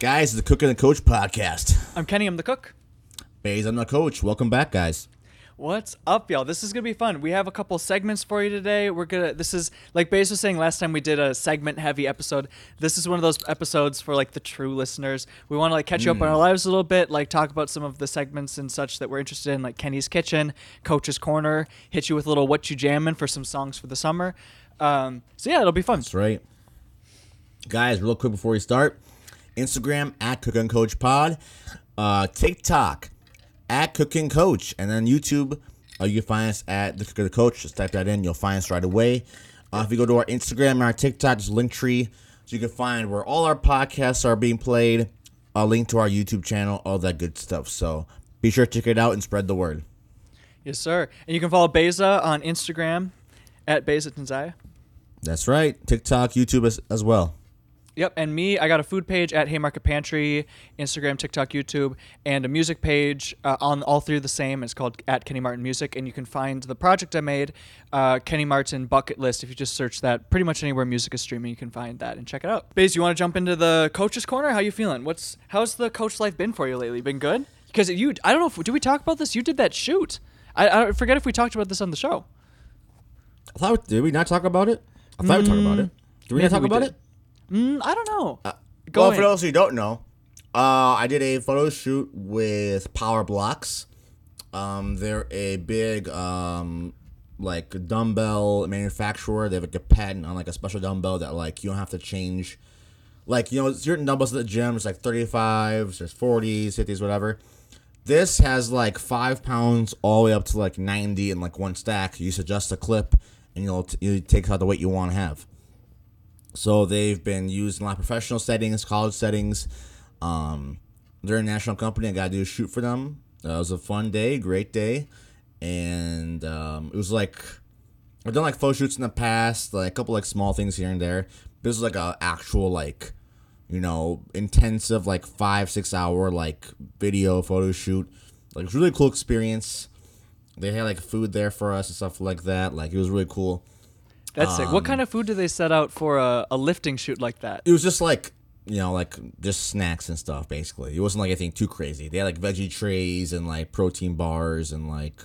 Guys, the Cook and the Coach podcast. I'm Kenny. I'm the cook. Baez, I'm the coach. Welcome back, guys. What's up, y'all? This is gonna be fun. We have a couple segments for you today. We're gonna. This is like Baez was saying last time we did a segment-heavy episode. This is one of those episodes for like the true listeners. We want to like catch you up on our lives a little bit, like talk about some of the segments and such that we're interested in, like Kenny's Kitchen, Coach's Corner. Hit you with a little what you jamming for some songs for the summer. Um, so yeah, it'll be fun. That's right. Guys, real quick before we start Instagram at Cook and Coach Pod, uh, TikTok at Cook and Coach, and then YouTube, uh, you can find us at the Cook and Coach. Just type that in, you'll find us right away. Uh, if you go to our Instagram and our TikTok, just Linktree, so you can find where all our podcasts are being played, a link to our YouTube channel, all that good stuff. So be sure to check it out and spread the word. Yes, sir. And you can follow Beza on Instagram at Beza Tanzaya. That's right. TikTok, YouTube as, as well. Yep, and me, I got a food page at Haymarket Pantry, Instagram, TikTok, YouTube, and a music page uh, on all three of the same. It's called at Kenny Martin Music, and you can find the project I made, uh, Kenny Martin Bucket List. If you just search that, pretty much anywhere music is streaming, you can find that and check it out. Baez, you want to jump into the coach's corner? How you feeling? What's how's the coach life been for you lately? Been good? Because you, I don't know. if Did we talk about this? You did that shoot. I, I forget if we talked about this on the show. I thought, did we not talk about it? I thought we talked about it. Did we not talk we about did. it? Mm, I don't know. Go well, in. for those who don't know, uh, I did a photo shoot with PowerBlocks. Um, they're a big um, like dumbbell manufacturer. They have like a patent on like a special dumbbell that like you don't have to change. Like you know, certain dumbbells at the gym, it's like 35s, there's 40s, 50s, whatever. This has like five pounds all the way up to like 90 in like one stack. You just adjust the clip, and you'll t- you take out the weight you want to have. So they've been used in a lot of professional settings, college settings. Um, they're a national company. I got to do a shoot for them. Uh, it was a fun day, great day, and um, it was like I've done like photo shoots in the past, like a couple like small things here and there. This was like a actual like you know intensive like five six hour like video photo shoot. Like it was a really cool experience. They had like food there for us and stuff like that. Like it was really cool. That's sick. Um, What kind of food do they set out for a, a lifting shoot like that? it was just like you know like just snacks and stuff basically it wasn't like anything too crazy they had like veggie trays and like protein bars and like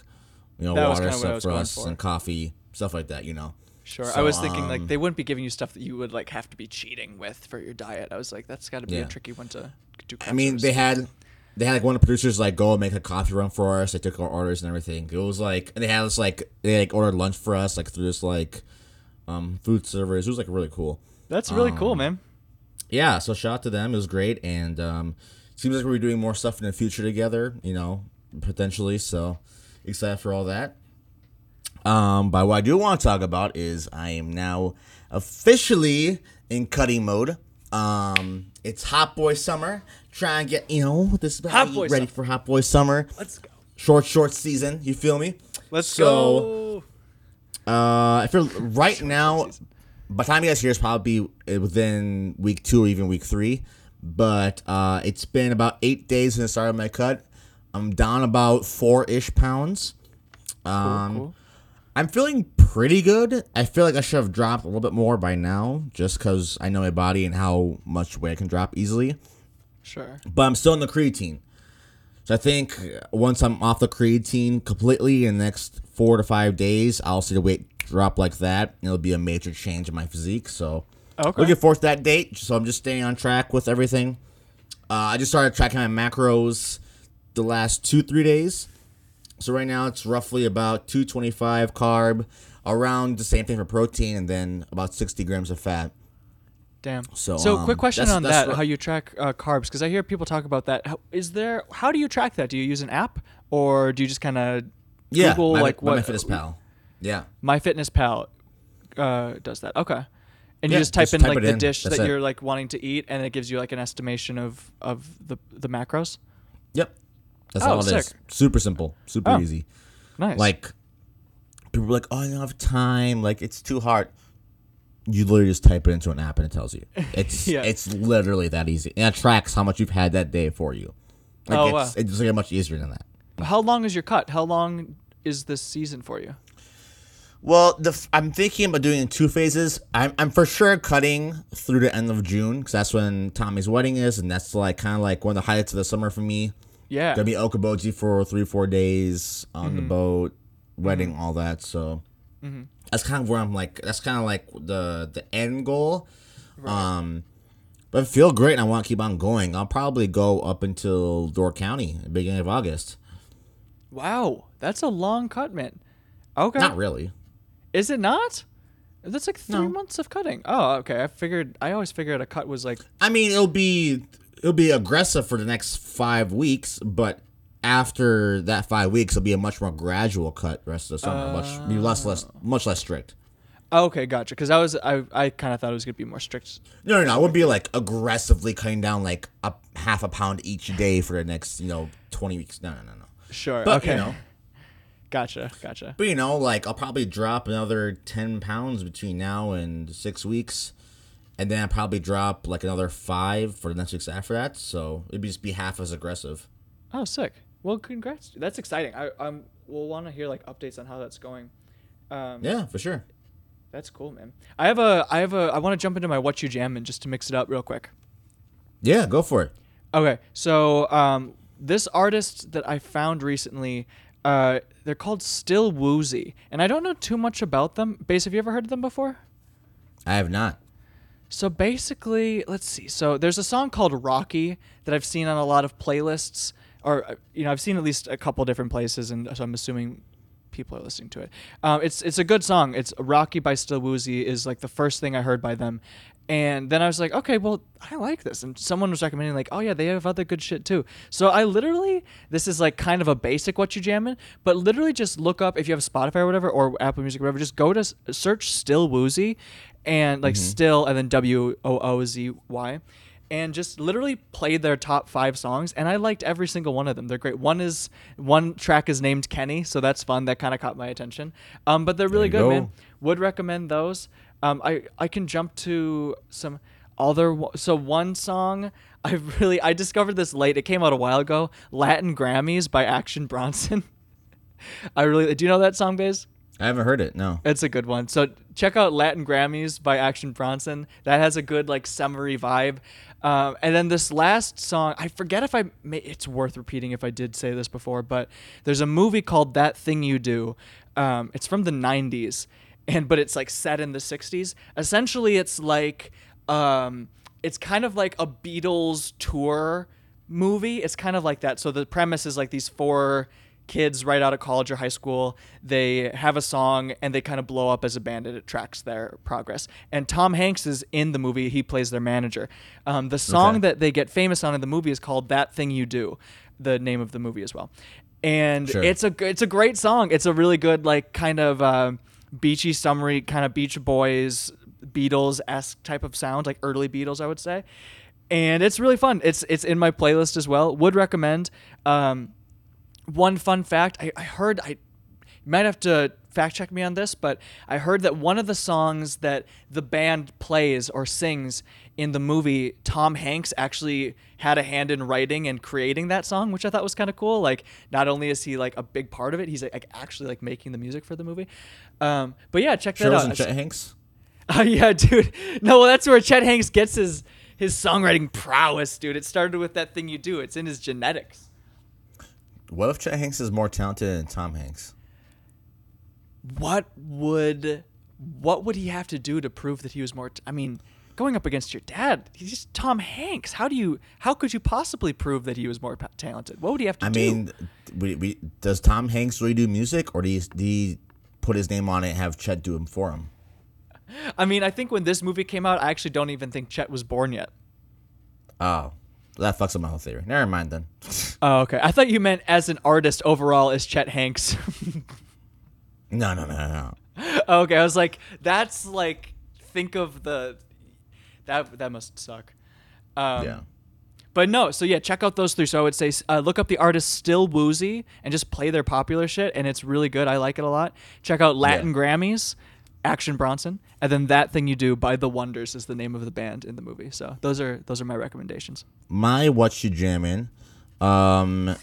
you know That water kinda what I stuff for us for. and coffee stuff like that you know Sure. I was thinking like um, they wouldn't be giving you stuff that you would like have to be cheating with for your diet. I was like, that's got to be Yeah. a tricky one to do. i mean they had they had like one of the producers like go and make a coffee run for us they took our orders and everything it was like and they had us like they like ordered lunch for us like through this like um food servers it was like really cool That's really um, cool, man. yeah, so shout out to them. It was great, and um, seems like we're doing more stuff in the future together. You know, potentially. So excited for all that. Um, but what I do want to talk about is I am now officially in cutting mode. Um, it's Hot Boy Summer. Try and get you know this Hot Boy ready Summer. for Hot Boy Summer. Let's go. Short, short season. You feel me? Let's So, go. Uh, I feel right now, by the time you guys hear, it's probably within week two or even week three. But uh, it's been about eight days since I started my cut. I'm down about four ish pounds. Um, cool. I'm feeling pretty good. I feel like I should have dropped a little bit more by now, just because I know my body and how much weight I can drop easily Sure. but I'm still in the creatine. So I think once I'm off the creatine completely in the next four to five days, I'll see the weight drop like that. It'll be a major change in my physique. So Okay. looking forward to that date. So I'm just staying on track with everything. Uh, I just started tracking my macros the last two three days. So right now it's roughly about 225 carb, around the same thing for protein, and then about 60 grams of fat. Damn. So, So, um, quick question that's- on that's that: how you track uh, carbs? Because I hear people talk about that. How, is there? How do you track that? Do you use an app, or do you just kind of Yeah, Google my, like my what? MyFitnessPal. Yeah. My MyFitnessPal uh, does that. Okay. And you just type just in type like the in. dish That's that it. you're like wanting to eat, and it gives you like an estimation of of the the macros. Yep. That's Oh, all it is. sick. Super simple. Super Oh. easy. Nice. Like people are like, Oh, I don't have time, like it's too hard. You literally just type it into an app and it tells you. It's Yeah. it's literally that easy. And it tracks how much you've had that day for you. Like Oh, it's wow. it's like much easier than that. how long is your cut? How long is this season for you? Well, the f- I'm thinking about doing it in two phases. I'm, I'm for sure cutting through the end of June because that's when Tommy's wedding is, and that's like kind of like one of the highlights of the summer for me. Yeah. Gonna be Okoboji for three four days on the mm-hmm. boat, wedding, mm-hmm. all that. So that's kind of where I'm like. That's kind of like the the end goal. Um, but I feel great, and I want to keep on going. I'll probably go up until Door County, beginning of August. Wow, that's a long cut, man. Okay. Not really. Is it not? That's like three No. months of cutting. Oh, okay. I figured. I always figured a cut was like. I mean, it'll be it'll be aggressive for the next five weeks, but after that five weeks, it'll be a much more gradual cut. Rest of the summer, much be less less oh. much less strict. Oh, okay, gotcha. Because I was, I, I kind of thought it was gonna be more strict. No, no, no. I wouldn't be like aggressively cutting down like a half a pound each day for the next you know twenty weeks. No, no, no, no. Sure. But okay. you know, Gotcha. Gotcha. but you know, like I'll probably drop another ten pounds between now and six weeks, and then I'll probably drop like another five for the next weeks after that. So it'd be just be half as aggressive. Oh, sick. Well, congrats. That's exciting. I um will want to hear like updates on how that's going. Um, Yeah, for sure. That's cool, man. I have a, I have a, I want to jump into my what you jam and just to mix it up real quick. Yeah, go for it. Okay, so um, this artist that I found recently, uh, they're called Still Woozy, and I don't know too much about them. Baez, have you ever heard of them before? I have not. So basically, let's see. So there's a song called Rocky that I've seen on a lot of playlists, or uh, you know, I've seen at least a couple different places, and so I'm assuming people are listening to it. Um, it's it's a good song. It's Rocky by Still Woozy is like the first thing I heard by them, and then I was like, okay, well, I like this, and someone was recommending like, oh yeah, they have other good shit too. So I literally, this is like kind of a basic what you jamming, but literally just look up if you have Spotify or whatever or Apple Music or whatever, just go to search Still Woozy, and like still and then W O O Z Y. And just literally played their top five songs, and I liked every single one of them. They're great. One is one track is named Kenny, so that's fun. That kind of caught my attention. Um, but they're really good, you man. Would recommend those. Um, I I can jump to some other. So one song I really I discovered this late. It came out a while ago. Latin Grammys by Action Bronson. I really do you know that song, Baez? I haven't heard it. No. It's a good one. So check out Latin Grammys by Action Bronson. That has a good like summery vibe. Um, and then this last song, I forget if I. May, it's worth repeating if I did say this before, but there's a movie called That Thing You Do. Um, it's from the '90s, and but it's like set in the '60s. Essentially, it's like um, it's kind of like a Beatles tour movie. It's kind of like that. So the premise is like these four kids right out of college or high school they have a song and they kind of blow up as a band and it tracks their progress. And tom hanks is in the movie he plays their manager. Um, the song Okay. that they get famous on in the movie is called that thing you do the name of the movie as well. And Sure. it's a it's a great song. It's a really good like kind of um beachy summery kind of beach boys beatles-esque type of sound like early beatles i would say. And it's really fun. It's it's in my playlist as well. Would recommend. Um, one fun fact I, I heard I might have to fact check me on this, but I heard that one of the songs that the band plays or sings in the movie, Tom Hanks actually had a hand in writing and creating that song, which I thought was kind of cool. Like, not only is he like a big part of it, he's like actually like making the music for the movie. Um, but yeah, check that out. Chet Hanks? Oh yeah, dude. No, well, that's where Chet Hanks gets his his songwriting prowess, dude. It started with that thing you do. It's in his genetics. What if Chet Hanks is more talented than Tom Hanks? what would what would he have to do to prove that he was more t- I mean going up against your dad he's just Tom Hanks. How do you how could you possibly prove that he was more pa- talented? What would he have to I do? I mean, we, we, does Tom Hanks really do music, or do he, do he put his name on it and have Chet do him for him? I mean I think when this movie came out I actually don't even think Chet was born yet. Oh, that fucks up my whole theory. Never mind then. oh okay I thought you meant as an artist overall as Chet Hanks no, no, no, no, no. okay I was like that's like think of the that that must suck um, yeah. But no, so yeah, check out those three. So I would say uh, look up the artist Still Woozy and just play their popular shit, and it's really good. I like it a lot. Check out Latin Yeah. Grammys, Action Bronson, and then That Thing You Do by The Wonders is the name of the band in the movie. So those are those are my recommendations. My what you jamming? Um,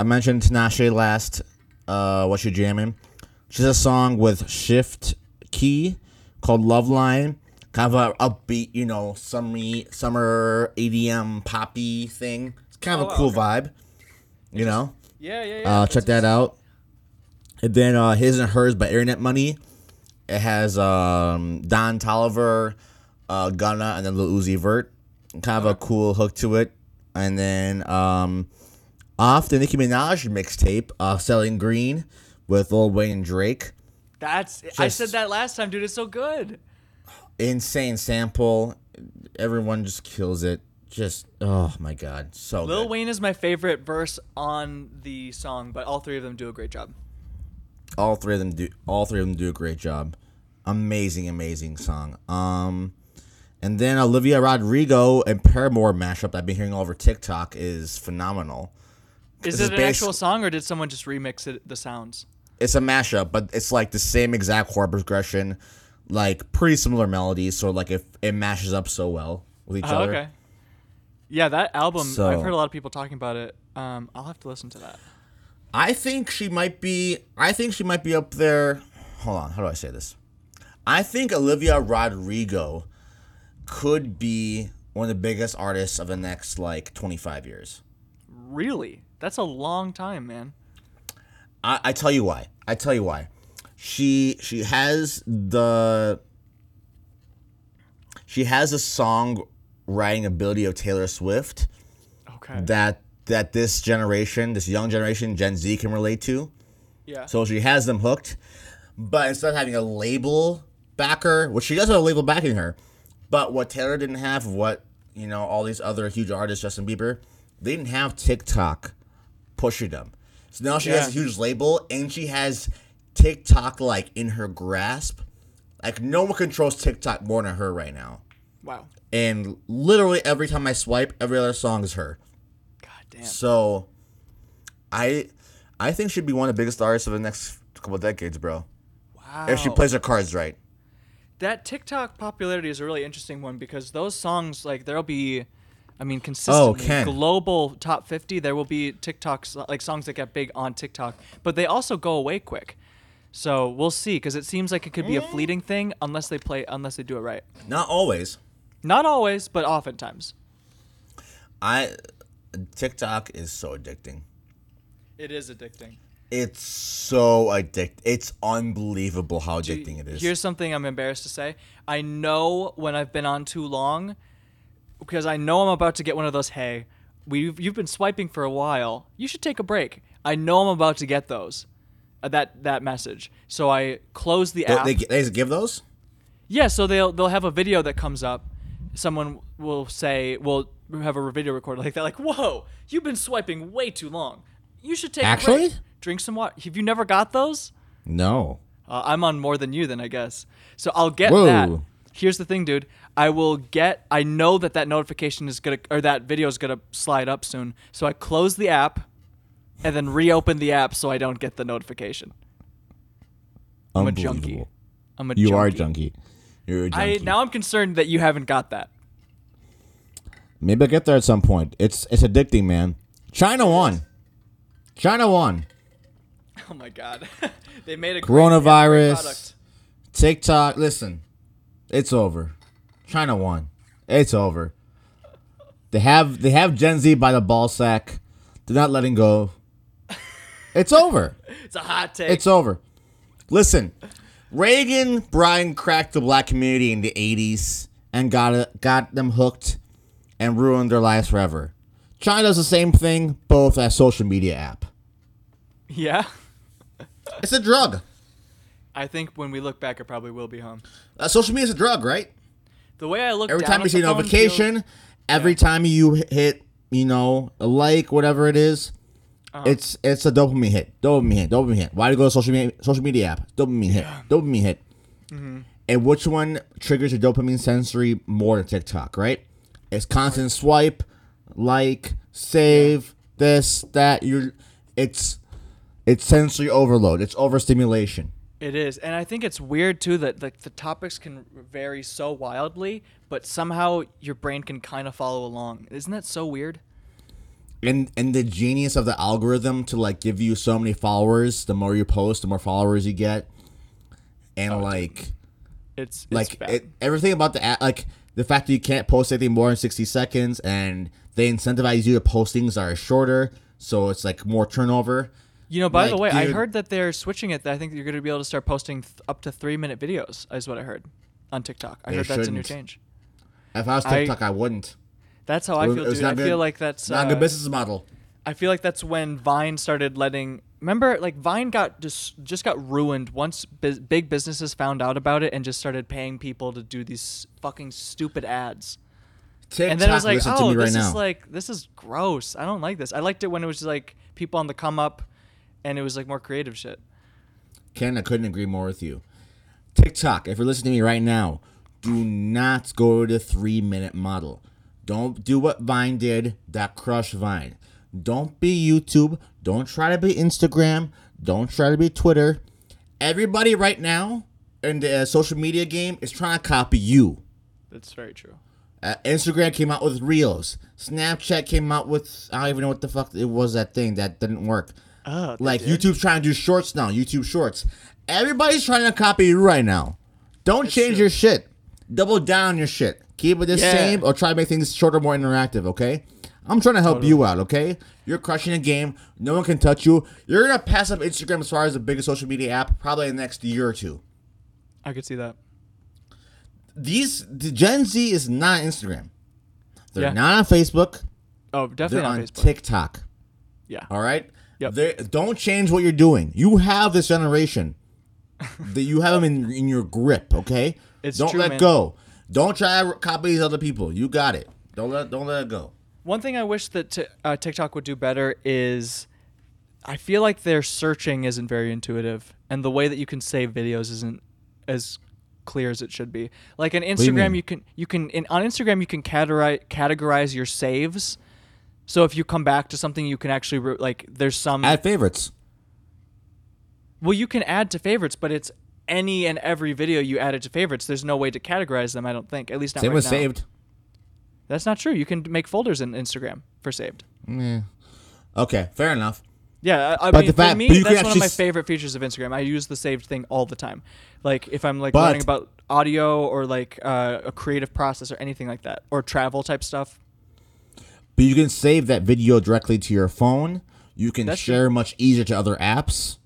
I mentioned Tinashe last. Uh, what you jamming? She has a song with Shift K3Y called Love Line. Kind of a upbeat, you know, summery, summer EDM poppy thing. It's kind of Oh, a cool okay. vibe. You know? Yeah, yeah, yeah. Uh, check that out. And then uh, His and Hers by Internet Money. It has um, Don Toliver, uh, Gunna, and then Lil Uzi Vert. Kind of a cool hook to it. And then um, off the Nicki Minaj mixtape, uh, Selling Green with Lil Wayne and Drake. That's I said that last time, dude. It's so good. Insane sample. Everyone just kills it. Just, oh my God. So Lil good. Wayne is my favorite verse on the song, but all three of them do a great job. All three of them do all three of them do a great job amazing amazing song um and then olivia rodrigo and paramore mashup that i've been hearing all over tiktok is phenomenal Is This it is an actual song or did someone just remix it? The sounds. it's a mashup but it's like the same exact chord progression like pretty similar melodies so like if it mashes up so well with each Oh, other okay. Yeah, that album. I've heard a lot of people talking about it. Um, I'll have to listen to that. I think she might be. I think she might be up there. Hold on. How do I say this? I think Olivia Rodrigo could be one of the biggest artists of the next like 25 years. Really, that's a long time, man. I, I tell you why. I tell you why. She she has the she has a song writing ability of Taylor Swift Okay. that that this generation, this young generation, Gen Z can relate to. yeah. So she has them hooked. But instead of having a label backer, which she does have a label backing her, but what Taylor didn't have, what, you know, all these other huge artists, Justin Bieber, they didn't have TikTok pushing them. So now she has a huge label and she has TikTok like in her grasp. Like no one controls TikTok more than her right now. wow. And literally every time I swipe, every other song is her. Damn. So, I, I think she'd be one of the biggest artists of the next couple of decades, bro. Wow. If she plays her cards right. that TikTok popularity is a really interesting one because those songs, like, there'll be, I mean, oh, consistently Ken. global top 50. There will be TikToks, like songs that get big on TikTok, but they also go away quick. So we'll see because it seems like it could be a mm. fleeting thing unless they play, unless they do it right. Not always. Not always, but oftentimes. I TikTok is so addicting. It is addicting. It's so addicting. It's unbelievable how addicting it is. Here's something I'm embarrassed to say. I know when I've been on too long, because I know I'm about to get one of those. Hey, we you've been swiping for a while. You should take a break. I know I'm about to get those, uh, that that message. So I close the app. they, they give those? Yeah, so they'll they'll have a video that comes up. Someone will say, "Will have a video recorder like that." Like, "Whoa, you've been swiping way too long. You should take a Actually? break. Drink some water." Have you never got those? No. Uh, I'm on more than you then, I guess. So I'll get Whoa. that. Here's the thing, dude. I will get. I know that that notification is gonna or that video is gonna slide up soon. So I close the app, and then reopen the app so I don't get the notification. I'm a junkie. I'm a You junkie. are a junkie. You're a junkie. I now I'm concerned that you haven't got that. Maybe I'll get there at some point. It's it's addicting, man. China won. China won. Oh my god, they made a Coronavirus. TikTok. Listen, it's over. China won. It's over. They have they have Gen Z by the ball sack. They're not letting go. It's over. It's a hot take. It's over. Listen, Reagan, Brian cracked the black community in the '80s and got it, got them hooked and ruined their lives forever. China does the same thing, both as social media app. yeah. It's a drug. I think when we look back, it probably will be home. Uh, social media is a drug, right? The way I look Every time you see a notification, every time you hit, you know, a like, whatever it is, Uh-huh. it's it's a dopamine hit, dopamine hit, dopamine hit. Why do you go to social media social media app? Dopamine hit, dopamine hit. Mm-hmm. And which one triggers your dopamine sensory more than TikTok? Right? It's constant swipe, like, save, this, that. You're, it's it's sensory overload. It's overstimulation. It is, and I think it's weird too that like the topics can vary so wildly, but somehow your brain can kind of follow along. Isn't that so weird? and and the genius of the algorithm to like give you so many followers. The more you post, the more followers you get, and oh, like It's, it's like it, everything about the like the fact that you can't post anything more than 60 seconds and they incentivize you to post things that are shorter so it's like more turnover You know, by the Like, way, I heard that they're switching it. I think you're going to be able to start posting th- up to three minute videos, is what I heard on TikTok. I heard that's a new change. if i was tiktok i, wouldn't That's how I feel, dude. I not feel like that's not a uh, good business model I feel like that's when Vine started letting. Remember, like Vine got just just got ruined once bus big businesses found out about it and just started paying people to do these fucking stupid ads. TikTok, and then it was like, oh, right this now. is like this is gross. I don't like this. I liked it when it was like people on the come up, and it was like more creative shit. Ken, I couldn't agree more with you. TikTok, if you're listening to me right now, do not go to the three minute model. Don't do what Vine did that crushed Vine. Don't be YouTube. Don't try to be Instagram. Don't try to be Twitter. Everybody right now in the uh, social media game is trying to copy you. That's very true. Uh, Instagram came out with Reels. Snapchat came out with I don't even know what the fuck it was that thing that didn't work. Oh, like YouTube's trying to do shorts now. YouTube Shorts. Everybody's trying to copy you right now. Don't change true. your shit. Double down your shit. Keep it the Yeah. same or try to make things shorter, more interactive. Okay. I'm trying to help you out. Okay. You're crushing a game. No one can touch you. You're gonna pass up Instagram as far as the biggest social media app probably in the next year or two. I could see that. These the Gen Z is not Instagram. They're Yeah. not on Facebook. Oh, They're definitely on on Facebook. TikTok. yeah. All right. Yep. They don't change what you're doing. You have this generation. that you have them in in your grip. Okay. It's don't true, let man. go. Don't try to copy these other people. You got it. Don't let don't let it go. One thing I wish that t- uh, TikTok would do better is I feel like their searching isn't very intuitive, and the way that you can save videos isn't as clear as it should be. Like on do you Instagram, you, can you can in, on Instagram you can categorize categorize your saves. So if you come back to something, you can actually re- like there's some Add favorites. well you can add to favorites, but it's any and every video you added to favorites. There's no way to categorize them. I don't think, at least not Same right with now. saved. That's not true. You can make folders in Instagram for saved. Yeah. Okay. Fair enough. Yeah, I, But mean, the for fact- me, that's one of my favorite features of Instagram. I use the saved thing all the time. Like if I'm like But- learning about audio or like uh, a creative process or anything like that, or travel type stuff. But you can save that video directly to your phone. You can That's true. share much easier to other apps.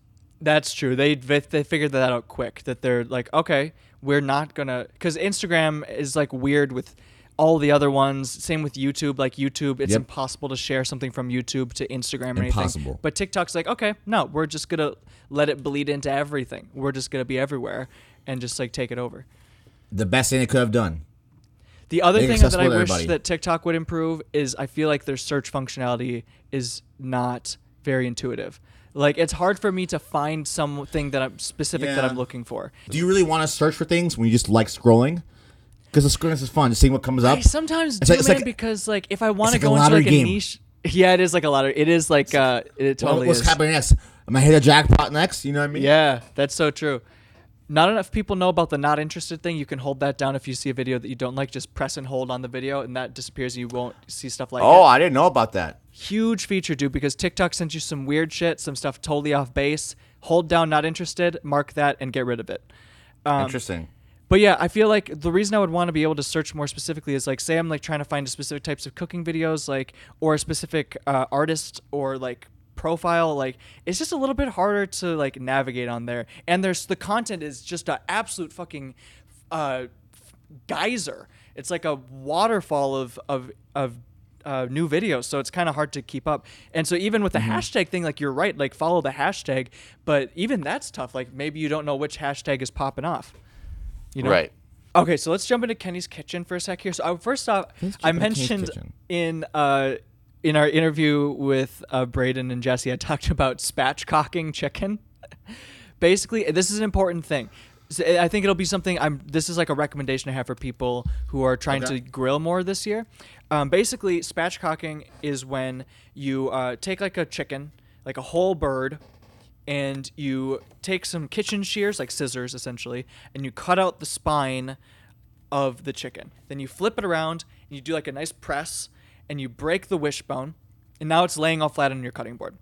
That's true. They they they figured that out quick. That they're like, okay, we're not gonna because Instagram is like weird with all the other ones. Same with YouTube. Like YouTube, it's Yep. impossible to share something from YouTube to Instagram or anything. Impossible. But TikTok's like, okay, no, we're just gonna let it bleed into everything. We're just gonna be everywhere and just like take it over. The best thing they could have done. The other thing that I wish that TikTok would improve is I feel like their search functionality is not very intuitive. Like it's hard for me to find something that I'm specific that I'm looking for. Do you really want to search for things when you just like scrolling? Because the scrolling is fun. Just seeing what comes up. I sometimes It's do, like- man, like- because like if I want to like go into like a niche, yeah, it is like a lottery. It is like uh, it Well, totally what's is. happening next? Am I hit a jackpot next? You know what I mean? Yeah, that's so true. Not enough people know about the not interested thing. You can hold that down if you see a video that you don't like. Just press and hold on the video, and that disappears. and You won't see stuff like Oh, it. I didn't know about that. huge feature, dude, because TikTok sends you some weird shit, some stuff totally off base. Hold down not interested, mark that, and get rid of it. Um, Interesting. But yeah, I feel like the reason I would want to be able to search more specifically is like, say I'm like trying to find specific types of cooking videos, like or a specific uh, artist or like profile. Like it's just a little bit harder to like navigate on there, and there's the content is just an absolute fucking uh, geyser. It's like a waterfall of of of uh, new videos, so it's kind of hard to keep up. And so even with the hashtag thing, like you're right, like follow the hashtag, but even that's tough. Like maybe you don't know which hashtag is popping off. You know? Right. Okay, so let's jump into Kenny's kitchen for a sec here. So uh, first off, I jump into Kenny's mentioned in uh in our interview with uh, Braden and Jesse, I talked about spatchcocking chicken. Basically, this is an important thing. So I think it'll be something. I'm. This is like a recommendation I have for people who are trying Okay. to grill more this year. Um, basically, spatchcocking is when you uh, take like a chicken, like a whole bird, and you take some kitchen shears, like scissors essentially, and you cut out the spine of the chicken. Then you flip it around and you do like a nice press and you break the wishbone and now it's laying all flat on your cutting board.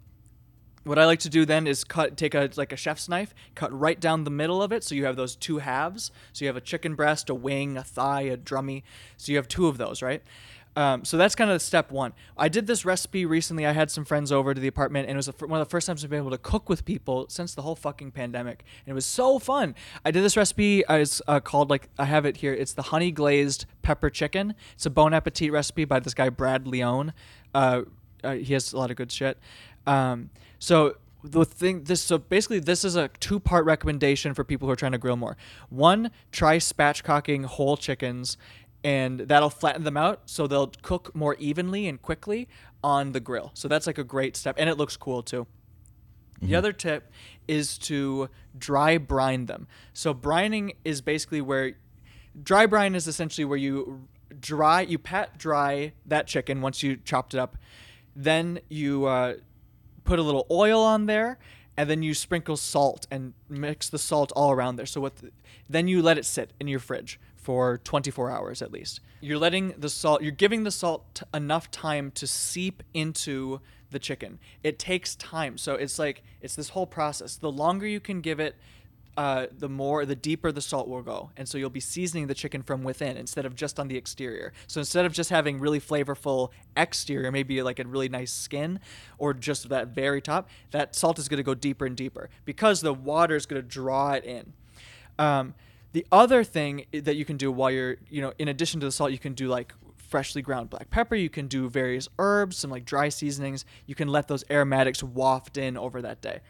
What I like to do then is cut, take a like a chef's knife, cut right down the middle of it, so you have those two halves. So you have a chicken breast, a wing, a thigh, a drummy. So you have two of those, right? Um, so that's kind of step one. I did this recipe recently. I had some friends over to the apartment, and it was one of the first times I've been able to cook with people since the whole fucking pandemic, and it was so fun. I did this recipe. Uh, it's uh, called like I have it here. It's the honey glazed pepper chicken. It's a Bon Appetit recipe by this guy Brad Leone. Uh, uh, he has a lot of good shit. Um, so the thing this so basically this is a two part recommendation for people who are trying to grill more. One, try spatchcocking whole chickens and that'll flatten them out so they'll cook more evenly and quickly on the grill. So that's like a great step and it looks cool too. The other tip is to dry brine them. So brining is basically where dry brine is essentially where you dry you pat dry that chicken once you chopped it up. Then you uh, put a little oil on there and then you sprinkle salt and mix the salt all around there. So what the, then you let it sit in your fridge for 24 hours at least. You're letting the salt you're giving the salt t- enough time to seep into the chicken. It takes time. So it's like it's this whole process. The longer you can give it uh, the more the deeper the salt will go and so you'll be seasoning the chicken from within instead of just on the exterior so instead of just having really flavorful exterior maybe like a really nice skin or just that very top that salt is going to go deeper and deeper because the water is going to draw it in um, the other thing that you can do while you're you know in addition to the salt you can do like freshly ground black pepper you can do various herbs some like dry seasonings you can let those aromatics waft in over that day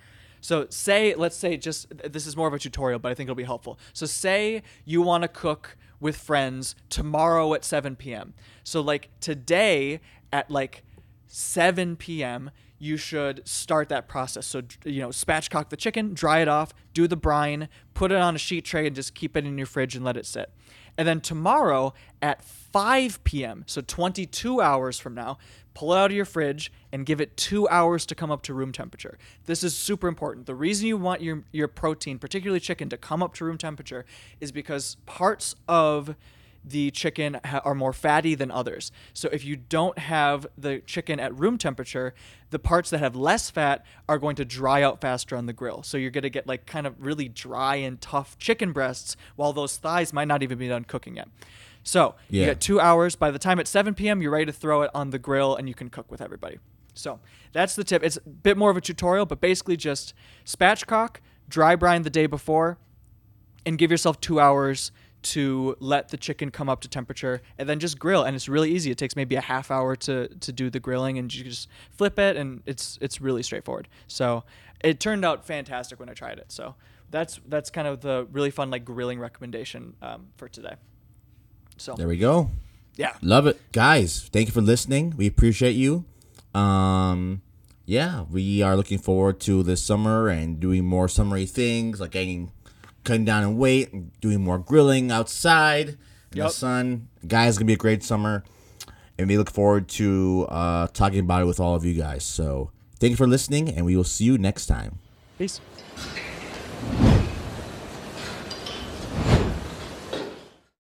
so say, let's say, just this is more of a tutorial, but I think it'll be helpful. So say you want to cook with friends tomorrow at 7 p.m. So like today at like 7 p.m. you should start that process. So you know, spatchcock the chicken, dry it off, do the brine, put it on a sheet tray, and just keep it in your fridge and let it sit. And then tomorrow at 5 p.m., so 22 hours from now, pull it out of your fridge and give it two hours to come up to room temperature. This is super important. The reason you want your, your protein, particularly chicken, to come up to room temperature is because parts of the chicken ha- are more fatty than others. So if you don't have the chicken at room temperature, the parts that have less fat are going to dry out faster on the grill. So you're going to get like kind of really dry and tough chicken breasts while those thighs might not even be done cooking yet. So you get two hours. By the time it's 7 p.m., you're ready to throw it on the grill and you can cook with everybody. So that's the tip. It's a bit more of a tutorial, but basically just spatchcock, dry brine the day before, and give yourself two hours to let the chicken come up to temperature and then just grill and it's really easy it takes maybe a half hour to to do the grilling and you just flip it and it's it's really straightforward so it turned out fantastic when i tried it so that's that's kind of the really fun like grilling recommendation um, for today so There we go. yeah Love it. Guys, thank you for listening. We appreciate you. Um yeah, we are looking forward to this summer and doing more summery things like getting cutting down in weight and doing more grilling outside in the sun. Guys, gonna be a great summer. And we look forward to uh, talking about it with all of you guys. So thank you for listening and we will see you next time. peace